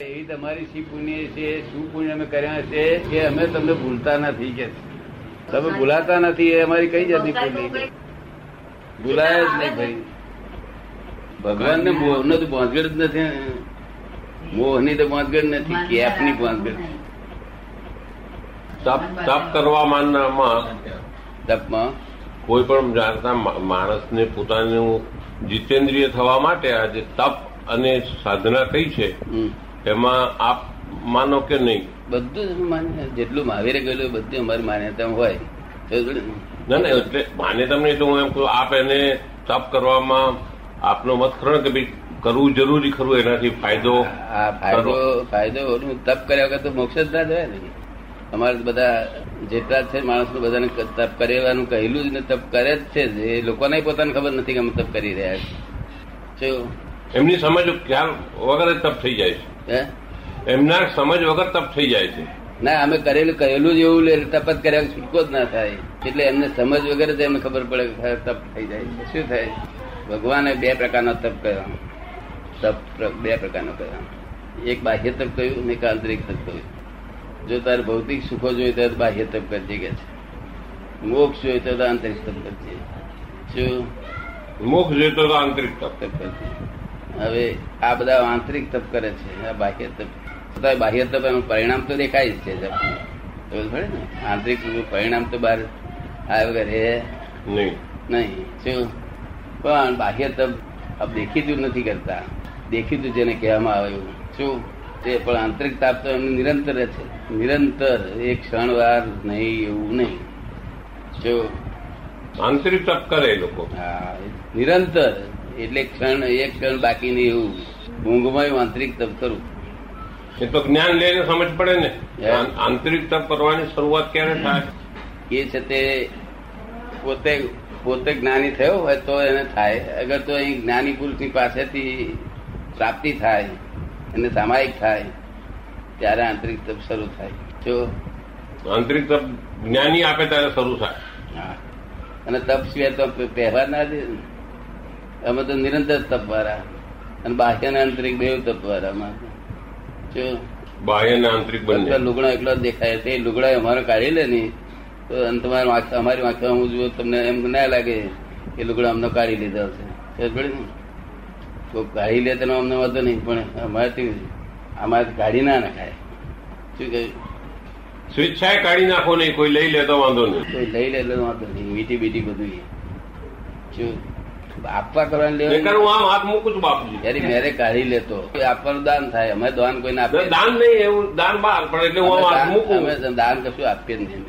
એવી તમારી શી પુણ્ય છે શું પુણ્ય અમે કર્યા છે એ અમે તમને ભૂલતા નથી કે. તમે ભૂલાતા નથી એ અમારી કઈ જાતની પુણ્ય ભૂલાય જ નહીં ભાઈ. ભગવાન ને મોહ નો તો પહોંચગડ જ નથી મોહની તો પહોંચગડ નથી કેપની પહોંચગડ તપ તપ કરવા માનનામાં તપમાં? કોઈ પણ જાણતા માણસને પોતાનું જીતેન્દ્રિય થવા માટે આજે તપ અને સાધના કઈ છે? હમ. એમાં આપ માનો કે નહીં? બધું જેટલું મહાવીરે ગયેલું બધું અમારી માન્યતા હોય. ના ના એટલે માને તમને એટલે હું એમ કહું આપ એને તપ કરવામાં આપનો મત ખરો કે ભાઈ કરવું જરૂરી ખરું એનાથી ફાયદો ફાયદો ફાયદો તપ કર્યા વગર તો મોક્ષ જ ના જાય ને. અમારે બધા જેટલા છે માણસનું બધાને તપ કરેવાનું કહેલું જ ને તપ કરે જ છે જ. એ લોકોને પોતાને ખબર નથી કે અમે તપ કરી રહ્યા છીએ. શું? એમની સમજ ખ્યાલ વગર તપ થઈ જાય છે. હે? એમના સમજ વગર તપ થઈ જાય છે. ના અમે કરેલું કહેલું જ એવું તપ જ કર્યા છૂટકો જ ના થાય. એટલે એમને સમજ વગર જ એમને ખબર પડે કે તપ થઈ જાય છે. શું થાય? ભગવાને બે પ્રકારનો તપ કર્યો. તપ બે પ્રકારનો કર્યો. એક બાહ્ય તપ કહ્યું અને એક આંતરિક તપ કહ્યું જો તારે ભૌતિક સુખો જોઈએ તો બાહ્ય તપ કરજે કે છે. મોક્ષ જોઈએ તો આંતરિક તપ કરજે શું? મોક્ષ જોઈએ તો આંતરિક તપ. તપ કરજે હવે આ બધા આંતરિક તપ કરે છે આ બાહ્ય તપ. છતાં બાહ્ય તપ એનું પરિણામ તો દેખાય જ છે જ આપણને. ખબર પડે ને? આંતરિક પરિણામ તો બહાર આ વગર નહીં. નહીં. શું? પણ બાહ્ય તપ દેખીતું નથી કરતા. દેખીતું જેને કહેવામાં આવે એવું. શું? તે પણ આંતરિક તાપ તો એમનું નિરંતર જ છે. નિરંતર. એક ક્ષણવાર નહીં એવું નહીં. જો આંતરિક તપ કરે લોકો. હા, નિરંતર. એટલે ક્ષણ એક ક્ષણ બાકી નહીં એવું. ઊંઘમાં આંતરિક તપ કરું. એ તો જ્ઞાન લઈને સમજ પડે ને. આંતરિક તપ કરવાની શરૂઆત ક્યારે થાય? એ છે તે પોતે પોતે જ્ઞાની થયો હોય તો એને થાય. અગર તો અહીં જ્ઞાની પુરુષની પાસેથી પ્રાપ્તિ થાય એને સામાયિક થાય ત્યારે આંતરિક તપ શરૂ થાય. જો? આંતરિક તપ જ્ઞાની આપે ત્યારે શરૂ થાય. અને તપ સિવાય તો પહેવા ના દે ને. અમે તો નિરંતર તપ વાળા અને બાહ્ય ને આંતરિક બે તપ વાળા અમારે જો બાહ્ય ને આંતરિક બંને લુગડા એકલો જ દેખાય તે લુગડા અમારે કાઢી લે ને તો તમારે વાંખ- અમારી વાંખમાં હું જુઓ તમને એમ ના લાગે કે લુગડા અમને કાઢી લીધા છે. પડી કોઈ કાઢી લે તેનો અમને વાંધો નહીં પણ અમારાથી અમારાથી કાઢી ના નાખાય. શું કહ્યું? સ્વેચ્છાએ કાઢી નાખો નહીં કોઈ લઈ લે તો વાંધો નહીં. કોઈ લઈ લે તો વાંધો નહીં. મીઠી બીટી બધું એ. શું આપવા કરવાની નહીંતર હું આમ હાથ મૂકું છું બાપજી. યારી મેરે કાઢી લેતો. આપવાનું દાન થાય. અમે દાન કોઈને આપીએ દાન નહીં. એવું દાન બહાર પણ એટલે હું હાથ મૂકું. અમે દાન કશું આપીએ જ નહીં.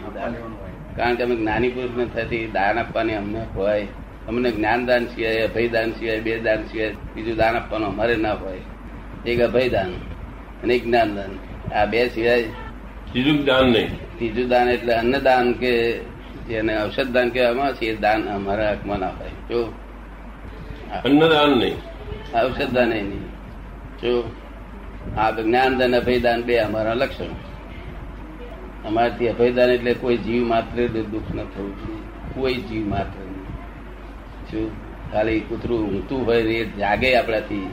કારણ કે અમે જ્ઞાની પુરુષ ને થતી. દાન આપવાની અમને હોય. અમને જ્ઞાન દાન સિવાય અભય દાન સિવાય બે દાન સિવાય બીજું દાન આપવાનું અમારે ના હોય. એક અભય દાન અને એક જ્ઞાન દાન. આ બે સિવાય બીજું દાન નહીં. ત્રીજું દાન એટલે અન્નદાન કે જેને ઔષધ દાન કહેવામાં છે એ દાન અમારા હકમાં ના હોય. જો અન્નદાન નહીં. ઔષધ દાન નહીં જો આ જ્ઞાન દાન અભયદાન બે અમારા લક્ષણ. અમારાથી અભયદાન એટલે કોઈ જીવ માત્ર દુઃખ ન થવું જોઈએ. કોઈ જીવ માત્ર શું ખાલી કૂતરું ઊંઘતું હોય એ જાગે આપણાથી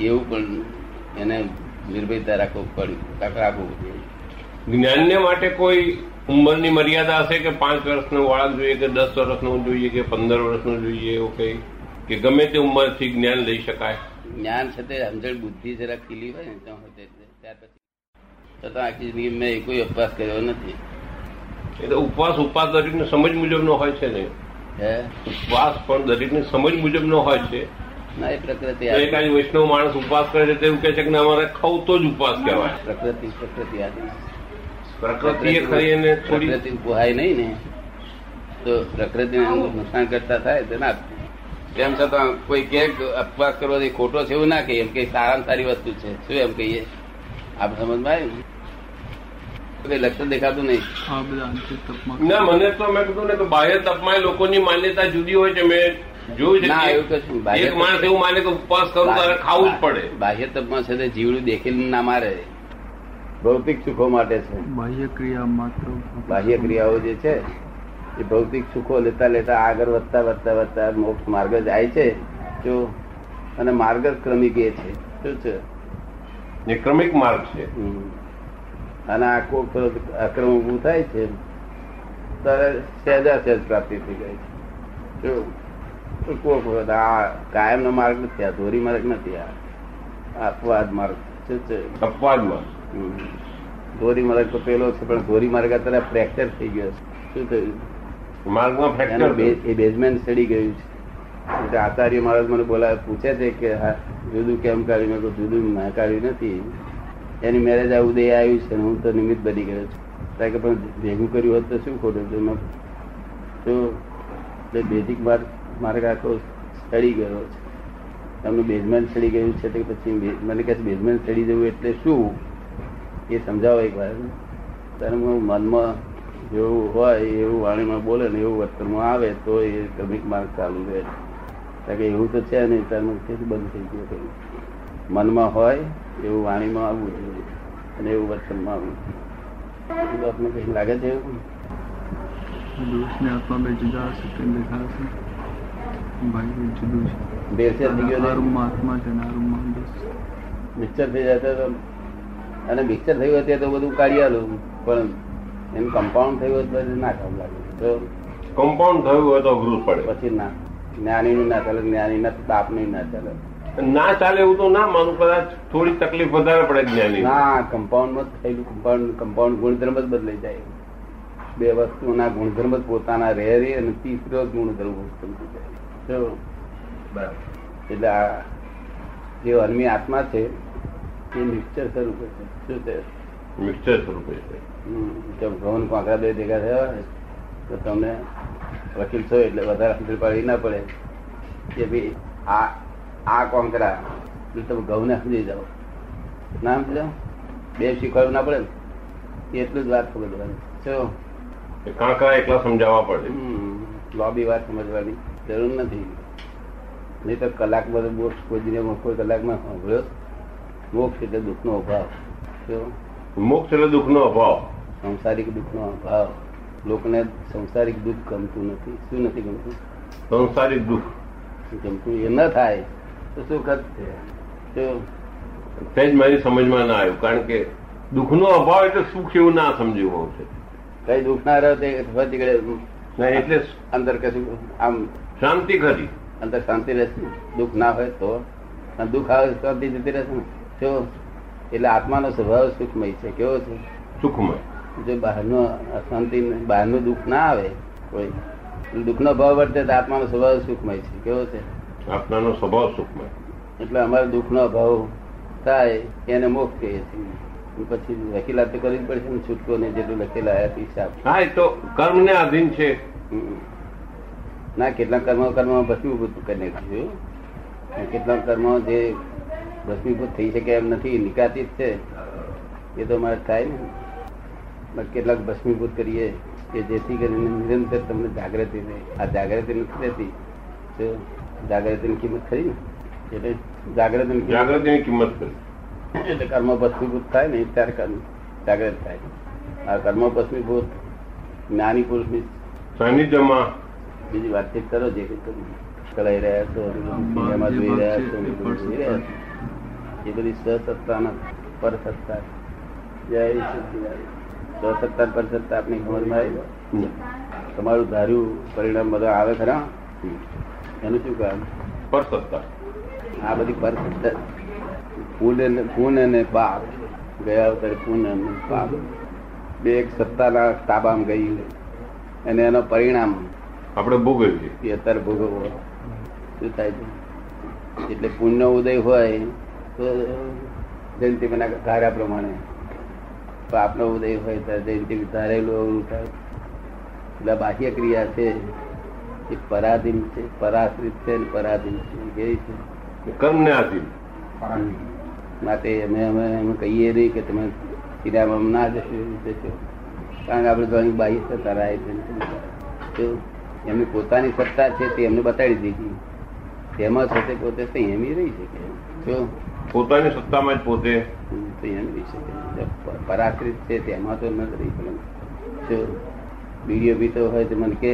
એવું પણ એને નિર્ભયતા રાખવું પડ્યું રાખવું જ્ઞાનને માટે કોઈ ઉંમરની મર્યાદા હશે કે પાંચ વર્ષનું બાળક જોઈએ કે દસ વર્ષનું જોઈએ કે પંદર વર્ષનું જોઈએ એવું કઈ? કે ગમે તે ઉંમરથી જ્ઞાન લઈ શકાય. જ્ઞાન છે તે સમજણ બુદ્ધિ જરા ખીલી હોય ને ત્યાર પછી છતાં આખી જિંદગી મેં કોઈ ઉપવાસ કર્યો નથી. એ તો ઉપવાસ ઉપવાસ દરેકને સમજ મુજબનો હોય છે ને. હે? ઉપવાસ પણ દરેકની સમજ મુજબનો હોય છે. ના એ પ્રકૃતિ એક આજ વૈષ્ણવ માણસ ઉપવાસ કરે છે તેવું એવું કહે છે કે અમારે ખાવું તો જ ઉપવાસ કહેવાય. પ્રકૃતિ પ્રકૃતિ આદિ. પ્રકૃતિ એ ખરી એને થોડી પ્રકૃતિ પોહાય નહીં ને. તો પ્રકૃતિને નુકસાન કરતા થાય તો ના તેમ છતાં કોઈ કે અપવાસ કરવાથી ખોટો છે એવું ના કહીએ. એમ કે સારામાં સારી વસ્તુ છે. શું એમ કહીએ? આપ સમજમાં આવ્યું? લક્ષણ દેખાતું નહીં. ના મને તો મેં કીધું ને કે બાહ્ય તપમાં લોકોની માન્યતા જુદી હોય છે. મેં જોયું છે એક માણસ એવું માને કે ઉપવાસ કરું તારે ખાવું જ પડે. બાહ્ય તપમાં છે તે જીવડું દેખીને ના મારે. ભૌતિક સુખો માટે છે. બાહ્ય ક્રિયા માત્ર બાહ્ય ક્રિયાઓ જે છે એ ભૌતિક સુખો લેતા લેતા આગળ વધતા વધતા વધતા મોક્ષ માર્ગ જાય છે. જો અને માર્ગ ક્રમિક એ છે. શું છે? એ ક્રમિક માર્ગ છે. અને આ કોક અક્રમ ઉભું થાય છે ત્યારે સહેજા સહેજ પ્રાપ્તિ થઈ જાય છે. જો કોક વખત આ કાયમનો માર્ગ નથી આ ધોરી માર્ગ નથી આ આ અપવાદ માર્ગ. શું છે? અપવાદ માર્ગ. ધોરી માર્ગ તો પેલો છે પણ ધોરી માર્ગ અત્યારે ફ્રેક્ચર થઈ ગયો છે. શું થયું? માર્ગમાં ફ્રેક્ચર એ બેઝમેન્ટ સડી ગયું છે. એટલે આચાર્ય મહારાજ મને બોલાવે પૂછે છે કે જુદું કેમ કાઢ્યું? મેં જુદું ના કાઢ્યું નથી. એની મેરેજ આ ઉદય આવ્યું છે હું તો નિમિત્ત બની ગયો છું. કારણ કે પણ ભેગું કર્યું હોત તો શું ખોટું? તો એટલે તો બેઝિક માર્ગ માર્ગ આખો સડી ગયો છે. એમનું બેઝમેન્ટ સડી ગયું છે તો પછી મને કહે બેઝમેન બેઝમેન્ટ સડી જવું એટલે શું? એ સમજાવો એક વાર. ત્યારે હું મનમાં જેવું હોય એવું વાણીમાં બોલે ને એવું વર્તનમાં આવે તો એ ક્રમિક માર્ગ ચાલુ રહે. કારણ કે એવું તો છે નહીં ત્યારનું મને બંધ થઈ ગયું. મનમાં હોય એવું વાણીમાં આવવું જોઈએ. અને એવું વર્તનમાં આવવું જોઈએ. આપને કઈ લાગે છે એવું? દોષ ને આત્મા બે જુદા હશે તેમ દેખાશે ભાઈ જુદું છે. બે રૂમમાં આત્મા છે ને આ રૂમમાં દોષ મિક્સર થઈ જતા તો અને મિક્સર થયું હતું તો બધું કાઢી આલું પણ એનું કમ્પાઉન્ડ થયું હોય તો ના કામ લાગે. તો કમ્પાઉન્ડ થયું હોય તો અઘરું પડે. પછી ના. જ્ઞાનીનું ના ચાલે જ્ઞાનીના નહીં ના ચાલે. ના ચાલે એવું તો ના માનું કદાચ થોડી તકલીફ વધારે પડે જ્ઞાની ના કમ્પાઉન્ડમાં જ થયેલું કમ્પાઉન્ડ કમ્પાઉન્ડ ગુણધર્મ જ બદલાઈ જાય. બે વસ્તુના ગુણધર્મ જ પોતાના રહે રહે અને તીસરો ગુણધર્મ થઈ જાય. બરાબર. એટલે આ જે અન્મી આત્મા છે એ મિક્સચર સ્વરૂપે છે. શું છે? મિક્સર સ્વરૂપે છે. જો ઘઉં ને કાંકરા બે ભેગા થયા હોય તો તમને વકીલ છો એટલે વધારે સમજણ પાડી ના પડે. કે ભાઈ આ આ કોંકરા તમે ઘઉં ને સમજી જાઓ. ના સમજો બે શીખવાડવું ના પડે એટલું જ વાત ખબર પડવાની શું કાંકરા એકલા સમજાવવા પડે. લોબી વાત સમજવાની જરૂર નથી. નહીં તો કલાક બધો મોક્ષ કોઈ દિને કોઈ કલાકમાં સાંભળ્યો. મોક્ષ એટલે દુઃખનો અભાવ. શું મોક્ષ એટલે દુઃખનો અભાવ સંસારિક દુઃખનો અભાવ લોકોને સંસારિક દુઃખ ગમતું નથી. શું નથી ગમતું? સંસારિક દુઃખ. ગમતું? એ ન થાય. તો શું છે? તે જ મારી સમજમાં ના આવ્યું કારણ કે દુઃખનો અભાવ એટલે સુખ એવું ના સમજ્યું હોવું છે. કઈ દુઃખ ના રહે તે એટલે અંદર કશું આમ શાંતિ ખરી. અંદર શાંતિ રહેશે. દુઃખ ના હોય તો. દુઃખ આવે શાંતિ જતી રહેશે ને. એટલે આત્માનો સ્વભાવ સુખમય છે. કેવો છે? સુખમય. જો બહારનો અશાંતિ બહારનું દુઃખ ના આવે કોઈ દુઃખનો ભાવ વર્તે તો આત્માનો સ્વભાવ સુખમય છે. કેવો છે? આત્માનો સ્વભાવ સુખમય. એટલે અમારે દુઃખનો અભાવ થાય એને મોક્ષ કહીએ છીએ. પછી વકીલાત તો કરવી પડશે ને છૂટકો ને જેટલું લખેલા આયા હિસાબ. હા એ તો કર્મને આધીન છે. ના કેટલાક કર્મ કર્મ ભસ્મીભૂત કરી નાખ્યું અને કેટલાક કર્મ જે ભસ્મીભૂત થઈ શકે એમ નથી નિકાતી જ છે. એ તો અમારે થાય ને. કેટલાક ભસ્મીભૂત કરીએ કે જેથી કરીને નિરંતર તમને જાગૃતિ રહે આ જાગૃતિ નથી રહેતી તો જાગૃતિની કિંમત ખરી ને? એટલે જાગૃતિ જાગૃતિની કિંમત ખરી. એટલે કર્મ ભસ્મીભૂત થાય ને ત્યારે કર્મ જાગૃત થાય. આ કર્મ ભસ્મીભૂત જ્ઞાની પુરુષની સાનિધ્યમાં બીજી વાતચીત કરો જે. કલાઈ રહ્યા છો સિનેમા જોઈ રહ્યા છો ને બધું જોઈ રહ્યા છો. એ બધી સસત્તાના પરસત્તા જય. સસત્તા પરસત્તા આપની સમજમાં આવી તમારું ધાર્યું પરિણામ બધા આવે ખરા? એનું શું કામ? પર સત્તા આ બધી પરસત્તા. પુણ્ય ને- અને પાપ. ગયા અવતારે પૂન અને પાપ. બે એક સત્તાના તાબામાં ગઈ અને એનો પરિણામ આપણે ભોગવ્યું એ અત્યારે ભોગવવો. શું થાય છે? એટલે પુણ્ય ઉદય હોય જયંતિ મને ધારા પ્રમાણે. પાપનો ઉદય હોય તો જયંતિ ધારેલું એવું થાય. એટલે બાહ્ય ક્રિયા છે એ પરાધીન છે પરાશ્રિત છે ને પરાધીન છે કેવી છે? કર્મને આધીન માટે અમે અમે એમ કહીએ નહીં કે તમે સિનેમામાં ના જશો જશો કારણ કે આપણે ઘણી બાહ્ય સત્તા રાય છે તો એમની પોતાની સત્તા છે તે એમને બતાડી દીધી. તેમાં સાથે પોતે સંયમી રહી શકે. જો પોતાની સત્તામાં જ પોતે. પરાશ્રિત છે તેમાં તો ન રહી જો બીડીઓ પીતો હોય તો મને કે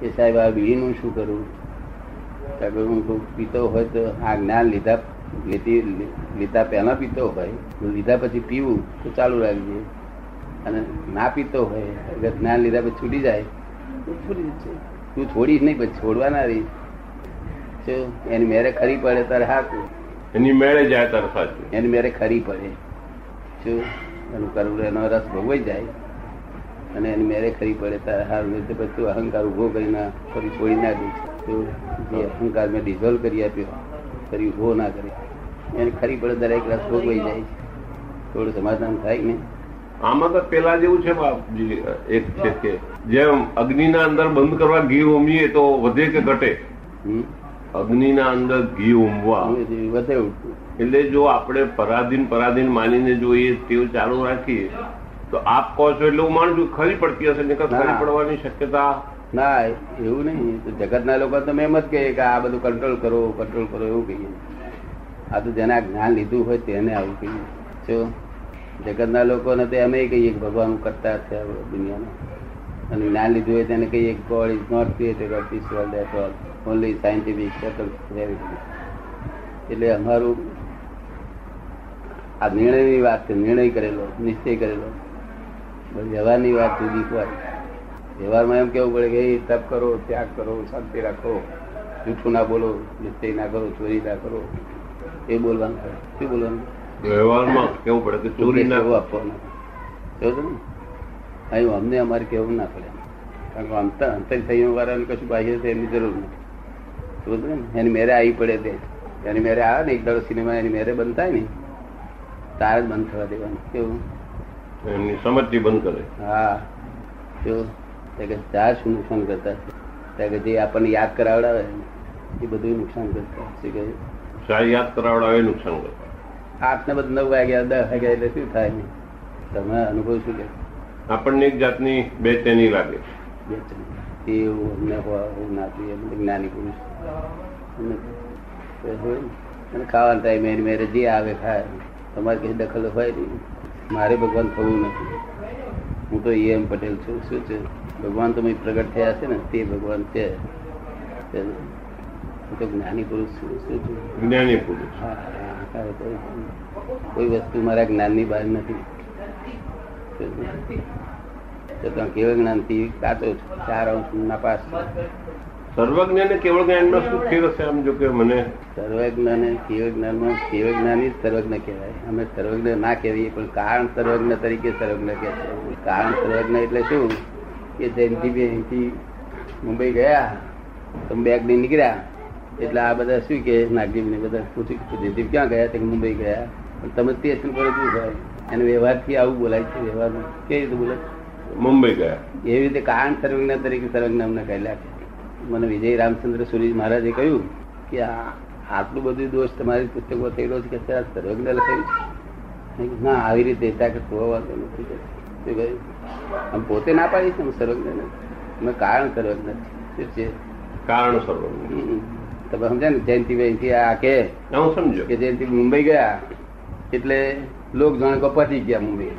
કે સાહેબ, આ બીડીનું શું કરું? સાહેબ હું કોઈ પીતો હોય તો આ જ્ઞાન લીધા, લીધી લીધા પહેલા પીતો હોય, લીધા પછી પીવું, તો ચાલુ રાખજે. અને ના પીતો હોય જ્ઞાન લીધા પછી છૂટી જાય, તો છૂટી જશે તું છોડીશ નહીં, પછી છોડવાના રહીશ. એની મેરે ખરી પડે, તારે હાથું એની મેળે જાય તાર એની મેળે ખરી પડે. શું? એનું કરવું એનો રસ ભોગવાઈ જાય. અને એની મેરે ખરી પડે તારે હારું એટલે પછી અહંકાર ઊભો કરીને ફરી છોડી ના તો જે અહંકાર મેં ડિઝોલ્વ કરી આપ્યો. ફરી ઊભો ના કરી. એને ખરી પડે દરેક રસ ભોગવાઈ જાય. થોડું સમાધાન થાય ને. આમાં તો પેલા જેવું છે બાપજી એક છે કે જેમ અગ્નિના અંદર બંધ કરવા ઘી ઉમીએ તો વધે કે ઘટે? હમ? અગ્નિના અંદર ઘી ઉમવા વધે એટલે જો આપણે પરાધીન પરાધીન માનીને જોઈએ એ ચાલુ રાખીએ તો આપ કહો છો એટલે હું માનું છું ખરી પડતી હશે ખરી. પડવાની શક્યતા. ના એવું નહીં. જગતના લોકો તો એમ જ કહે કે આ બધું કંટ્રોલ કરો કંટ્રોલ કરો એવું કહીએ. આ તો જેને જ્ઞાન લીધું હોય તેને આવું કહીએ. જો જગતના લોકોને તો અમે કહીએ કે ભગવાન કરતા છે દુનિયામાં. અને જ્ઞાન લીધું હોય તેને કહીએ god is not created of this world at all only scientific એટલે અમારું આ નિર્ણયની વાત છે નિર્ણય કરેલો નિશ્ચય કરેલો વ્યવહારની વાત જુદી હોય વ્યવહારમાં એમ કેવું પડે કે એ તપ કરો ત્યાગ કરો શાંતિ રાખો જૂઠું ના બોલો નિશ્ચય ના કરો ચોરી ના કરો એ બોલવાનું. શું બોલવાનું? વ્યવહારમાં કેવું પડે કે ચોરી ના આપવાનું. સમજો ને? અહીં અમને અમારે કેવું ના પડે. કારણ કે અંતર સંયમ વાળાને કશું બાહ્ય છે એની જરૂર નથી. એની મેરે આવી પડે તે. એની મેરે આવે ને એક દાડો સિનેમા એની મેરે બંધ થાય ને તારે જ બંધ થવા દેવાનું. કેવું? એમની સમજથી બંધ કરે. હા. કેવું? ત્યાં કે ચાર શું નુકસાન કરતા? કે જે આપણને યાદ કરાવડાવે એ બધું નુકસાન કરતા. શું કહે શાહ યાદ કરાવડાવે નુકસાન કરતા. આઠ ને બધા નવ વાગ્યા દસ વાગ્યા એટલે શું થાય તમે અનુભવ શું કે આપણને એક જાતની બેચેની લાગે. બે ચમ. એવું અમને એવું ના જોઈએ જ્ઞાની પુરુષ. અને ખાવાના ટાઈમે એની મેરે જે આવે ખાય. તમારે કઈ દખલ હોય નહીં. મારે ભગવાન થવું નથી. હું તો એમ પટેલ છું. શું છે? ભગવાન તો મેં પ્રગટ થયા છે ને તે ભગવાન છે. હું તો જ્ઞાની પુરુષ છું. શું છું? જ્ઞાની પુરુષ. કોઈ વસ્તુ મારા જ્ઞાનની બહાર નથી. તો તમે કેવળ જ્ઞાનથી કાચો છો ચાર અંશ નાપાસ. છો. સર્વજ્ઞ અને કેવળ જ્ઞાનમાં શું ફેર હશે આમ જો કે મને? સર્વજ્ઞ કેવજ્ઞાન કેવળ જ્ઞાનમાં કેવળ જ્ઞાની સર્વજ્ઞ કહેવાય. અમે સર્વજ્ઞ ના કહેવીએ પણ કારણ સર્વજ્ઞ તરીકે સર્વજ્ઞ કહે છે. કારણ સર્વજ્ઞ એટલે શું? કે બે અહીંથી મુંબઈ ગયા તમે બેગ લઈને નીકળ્યા. એટલે આ બધા શું કે નાગજીભાઈ ને બધા પૂછ્યું ક્યાં ગયા? તો મુંબઈ ગયા. પણ તમે સ્ટેશન પર શું થાય એને વ્યવહારથી આવું બોલાય છે. વ્યવહારમાં કેવી રીતે બોલાય? મુંબઈ ગયા. એવી રીતે કારણ સર્વજ્ઞ તરીકે સર્વજ્ઞ અમને કહેલા મને વિજય રામચંદ્ર સુરી મહારાજે કહ્યું કે આ આટલું બધું દોષ તમારી પુસ્તકો થયેલો છે કે અત્યારે સર્વજ્ઞ લખાયું છે? ના આવી રીતે નથી આમ પોતે ના પાડી છે? સર્વજ્ઞ નથી? મેં કારણ સર્વજ્ઞ છે શું છે? કારણ સર્વજ્ઞ. તમે સમજ્યા ને જયંતિભાઈ થી આ કે હું સમજો કે જયંતિ મુંબઈ ગયા એટલે લોક જાણે કપાતી ગયા મુંબઈ.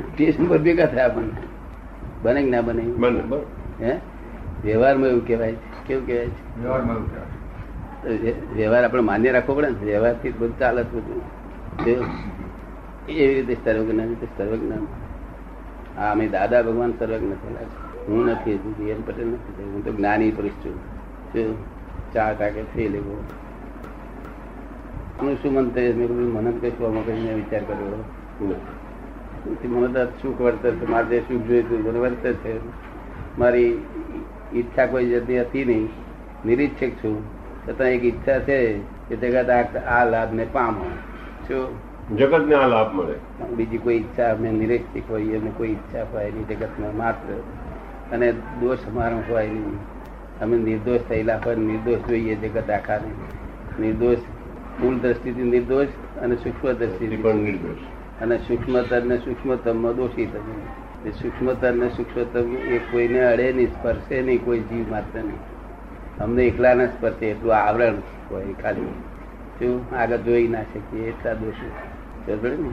સ્ટેશન પર ભેગા થયા પણ. બને કે ના બને? બને. હે? વ્યવહારમાં એવું કહેવાય? કેવું કહેવાય? છે વ્યવહારમાં એવું કહેવાય. વ્યવહાર આપણે માન્ય રાખવો પડે ને? વ્યવહારથી બધું ચાલે છે બધું. એવી રીતે સર્વજ્ઞાન રીતે સર્વજ્ઞ હા અમે દાદા ભગવાન સર્વજ્ઞ થયેલા હું નથી એમ પટેલ નથી હું તો જ્ઞાની પુરુષ છું. શું ચાર ટાકે થઈ લેવો. હું શું મન થયું મેં કીધું મને કઈ શું આમાં કઈ મેં વિચાર કર્યો. મને સુખ વર્તે છે મારે જે સુખ જોઈતું મને વર્તે છે. મારી ઈચ્છા કોઈ જતી હતી નહીં. નિરીક્ષક છું. છતાં એક ઈચ્છા છે કે જગત આ- લાભ ને પામો શું જગતને આ લાભ મળે. બીજી કોઈ ઈચ્છા અમે નિરીક્ષક હોઈએ અમે કોઈ ઈચ્છા હોય નહીં જગતમાં માત્ર. અને દોષ અમારો હોય નહીં. અમે નિર્દોષ થયેલા હોય નિર્દોષ જોઈએ જગત આખાને. નિર્દોષ મૂળ દ્રષ્ટિથી નિર્દોષ અને સૂક્ષ્મ દ્રષ્ટિથી. પણ નિર્દોષ. અને સૂક્ષ્મતર ને સૂક્ષ્મતમમાં દોષી તમે. એ સૂક્ષ્મતર ને સૂક્ષ્મતમ એ કોઈને અડે નહીં, સ્પર્શે નહીં, કોઈ જીવ માત્ર નહીં. અમને એકલાને સ્પર્શે, એટલું આવરણ હોય ખાલી. શું? આગળ જોઈ ના શકીએ, એટલા દોષો. સમજ્યો ને?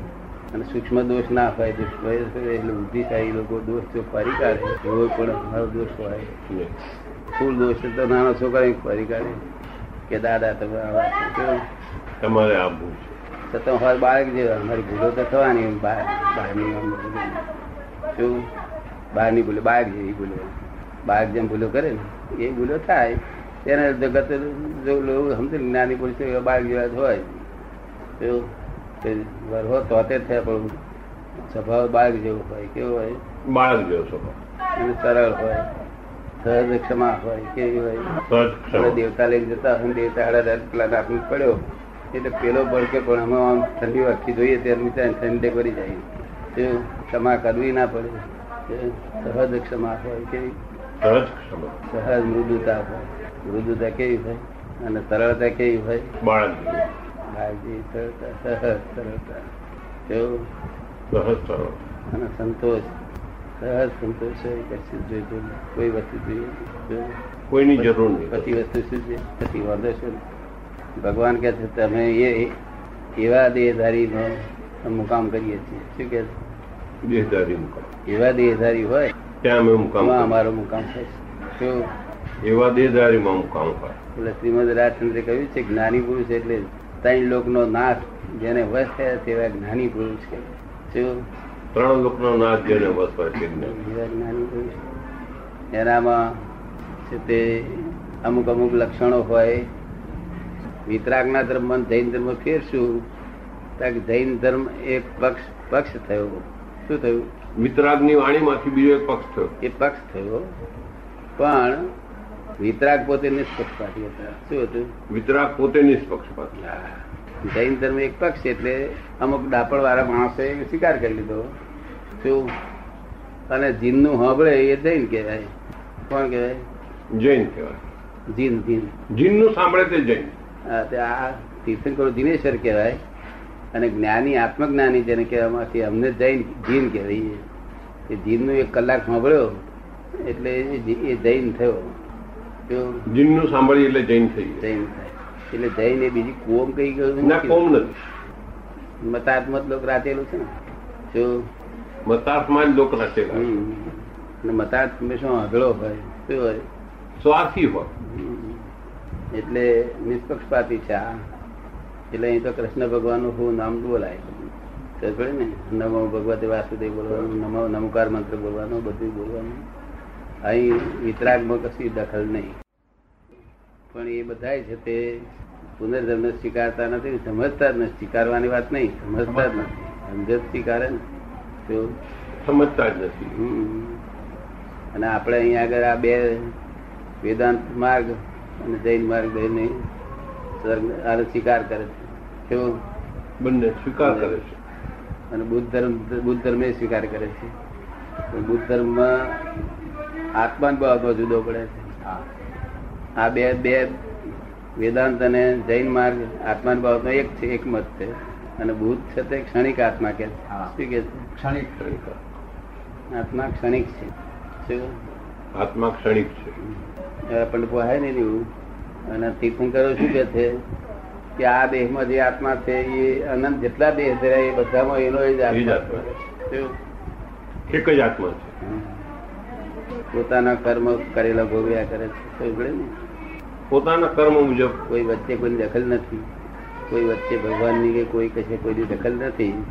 અને સૂક્ષ્મ દોષ ના હોય એટલે બુદ્ધિશાળી લોકો દોષ જો ફરી કાઢે એવો પણ અમારો દોષ હોય. ફૂલ દોષ તો નાનો છોકરા ફરી કાઢે. કે દાદા, તમે આવા તમારે આપવું છે. છતાં હોય બાળક જેવા અમારી ભૂલો તો થવાની બહારની શું? બહારની ભૂલો બાળક જેવી ભૂલો. બાળક જેમ ભૂલો કરે ને એ ભૂલો થાય. તેને જગત સમજે ને જ્ઞાની પુરુષ એવા બાળક જેવા હોય. તે વરહો તોતે થયા પણ સ્વભાવ બાળક જેવો હોય કેવો હોય? બાળક જેવો સ્વભાવ. સરળ હોય સહજ ક્ષમા હોય કેવી હોય? દેવતા લઈને જતા હોય દેવતા અડધ પેલા નાખવું પડ્યો. એટલે પેલો ભડકે પણ અમે આમ ઠંડી વાગતી જોઈએ ત્યારે ત્યાં ઠંડે કરી જાય. ક્ષમા કરવી ના પડે. સહજ ક્ષમા હોય કેવી સહજ મૃદુતા હોય. મૃદુતા કેવી હોય? અને સરળતા કેવી હોય? બાળક જેવું સરળતા સહજ સરળતા કેવું? સહજ સરળ અને સંતોષ. સહજ સંતોષ કશું જોઈતું. કોઈ વસ્તુ જોઈએ? કોઈની જરૂર નહીં. પછી વસ્તુ શું છે પછી વાંધો શું ભગવાન કે છે તમે એ એવા દેહધારીનો મુકામ કરીએ છીએ. શું કે દેહધારી મુકામ. એવા દેહધારી હોય ત્યાં અમે મુકામ અમારો મુકામ છે. શું એવા દેહધારીમાં મુકામ હોય. એટલે શ્રીમદ રાજચંદ્રે કહ્યું છે જ્ઞાની પુરુષ એટલે ત્રણ લોકનો નાશ જેને વસ થયા તેવા જ્ઞાની પુરુષ કે શું ત્રણ લોકનો નાશ જેને વસ હોય તે જ્ઞાની પુરુષ. એનામાં છે તે અમુક અમુક લક્ષણો હોય વિતરાગના ધર્મમાં જૈન ધર્મ ફેરશું જૈન ધર્મ એક પક્ષ પક્ષ થયો. શું થયું? વિતરાગની વાણીમાંથી બીજો એક પક્ષ થયો. એ પક્ષ થયો. પણ વિતરાગ પોતે નિષ્પક્ષપાતી હતા. શું હતું? વિતરાગ પોતે નિષ્પક્ષપાતી. જૈન ધર્મ એક પક્ષ એટલે અમુક ડાપણ વાળા માણસે સ્વીકાર કરી લીધો. શું? અને જીનનું હબળે એ જૈન કહેવાય. કોણ કહેવાય? જૈન કહેવાય. જીન જીન. જીનનું સાંભળે તે જૈન. આ તીર્થંકરો દિનેશ્વર કહેવાય અને જ્ઞાની આત્મજ્ઞાની જેને કહેવામાંથી અમને જૈન જીન કહેવાય. એ જીનનું એક કલાક સાંભળ્યો એટલે એ જૈન થયો? જીનનું સાંભળી એટલે જૈન થઈ જૈન થાય. એટલે જૈન એ બીજી કોમ કઈ ગયું ના કોમ નથી. મતાત્મત લોક રાચેલું છે ને? મતાર્થમાં જ લોક રાચેલું મતાર્થ હંમેશા અઘળો હોય શું હોય? સ્વાર્થી હોય. એટલે નિષ્પક્ષપાતી છે આ. એટલે અહીં તો કૃષ્ણ ભગવાનનું હું નામ બોલાય. પડે ને. નમો ભગવતે વાસુદેવ બોલવાનું નમો નમકાર મંત્ર બોલવાનો બધું બોલવાનું. અહીં વિતરાગમાં કશી દખલ નહીં. પણ એ બધા છે તે પુનર્જન્મ સ્વીકારતા નથી સમજતા જ નથી. સ્વીકારવાની વાત નહીં સમજતા જ નથી. સમજ સ્વીકારે ને. તો સમજતા જ નથી. હમ. અને આપણે અહીંયા આગળ આ બે વેદાંત માર્ગ અને જૈન માર્ગ બેને આનો સ્વીકાર કરે છે. કેવો? બંને સ્વીકાર કરે છે. અને બુદ્ધ ધર્મ બુદ્ધ ધર્મ એ સ્વીકાર કરે છે. બુદ્ધ ધર્મમાં આત્માન બાબતમાં જુદો પડે છે. આ બે બે વેદાંત અને જૈન માર્ગ આત્માન બાબતમાં એક છે એક મત છે. અને બુદ્ધ છે તે ક્ષણિક આત્મા કે. શું કે છે? ક્ષણિક. આત્મા ક્ષણિક છે. શું? આત્મા ક્ષણિક છે. આપણને પોહાય નહીં એવું અને તીર્થંકરો શું કે છે? કે આ દેહમાં જે આત્મા છે એ અનંત જેટલા દેહ છે એ બધામાં એનો જ આત્મા એક જ આત્મા છે. પોતાના કર્મ કરેલા ભોગવ્યા કરે છે. ને પોતાના કર્મ મુજબ. કોઈ વચ્ચે કોઈ દખલ નથી. કોઈ વચ્ચે ભગવાનની કે કોઈ કશે કોઈની દખલ નથી.